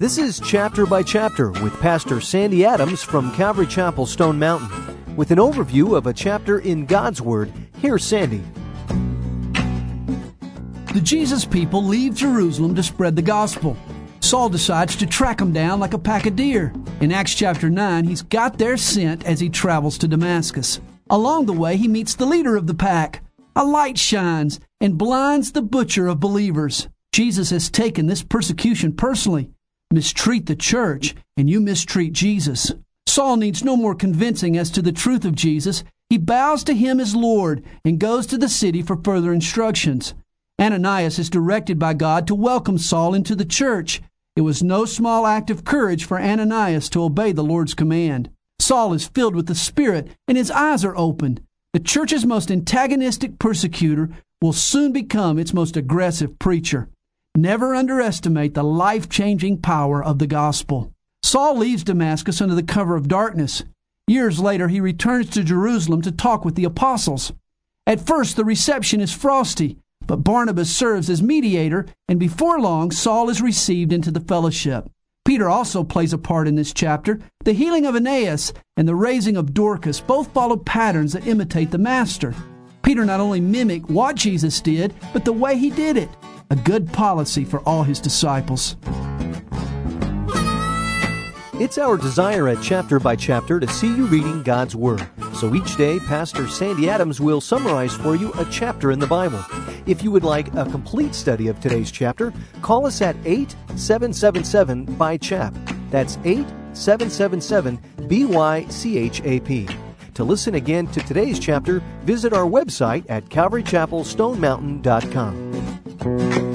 This is Chapter by Chapter with Pastor Sandy Adams from Calvary Chapel, Stone Mountain. With an overview of a chapter in God's Word, here's Sandy. The Jesus people leave Jerusalem to spread the gospel. Saul decides to track them down like a pack of deer. In Acts chapter 9, he's got their scent as he travels to Damascus. Along the way, he meets the leader of the pack. A light shines and blinds the butcher of believers. Jesus has taken this persecution personally mistreat the church, and you mistreat Jesus. Saul needs no more convincing as to the truth of Jesus. He bows to him as Lord and goes to the city for further instructions. Ananias is directed by God to welcome Saul into the church. It was no small act of courage for Ananias to obey the Lord's command. Saul is filled with the Spirit and his eyes are opened. The church's most antagonistic persecutor will soon become its most aggressive preacher. Never underestimate the life changing power of the gospel. Saul leaves Damascus under the cover of darkness. Years later, he returns to Jerusalem to talk with the apostles. At first, the reception is frosty, but Barnabas serves as mediator, and before long, Saul is received into the fellowship. Peter also plays a part in this chapter. The healing of Aeneas and the raising of Dorcas both follow patterns that imitate the Master. Peter not only mimicked what Jesus did, but the way he did it a good policy for all his disciples. It's our desire at Chapter by Chapter to see you reading God's Word. So each day, Pastor Sandy Adams will summarize for you a chapter in the Bible. If you would like a complete study of today's chapter, call us at 8777 by chap. That's 8777 BYCHAP. To listen again to today's chapter, visit our website at calvarychapelstonemountain.com. Thank you.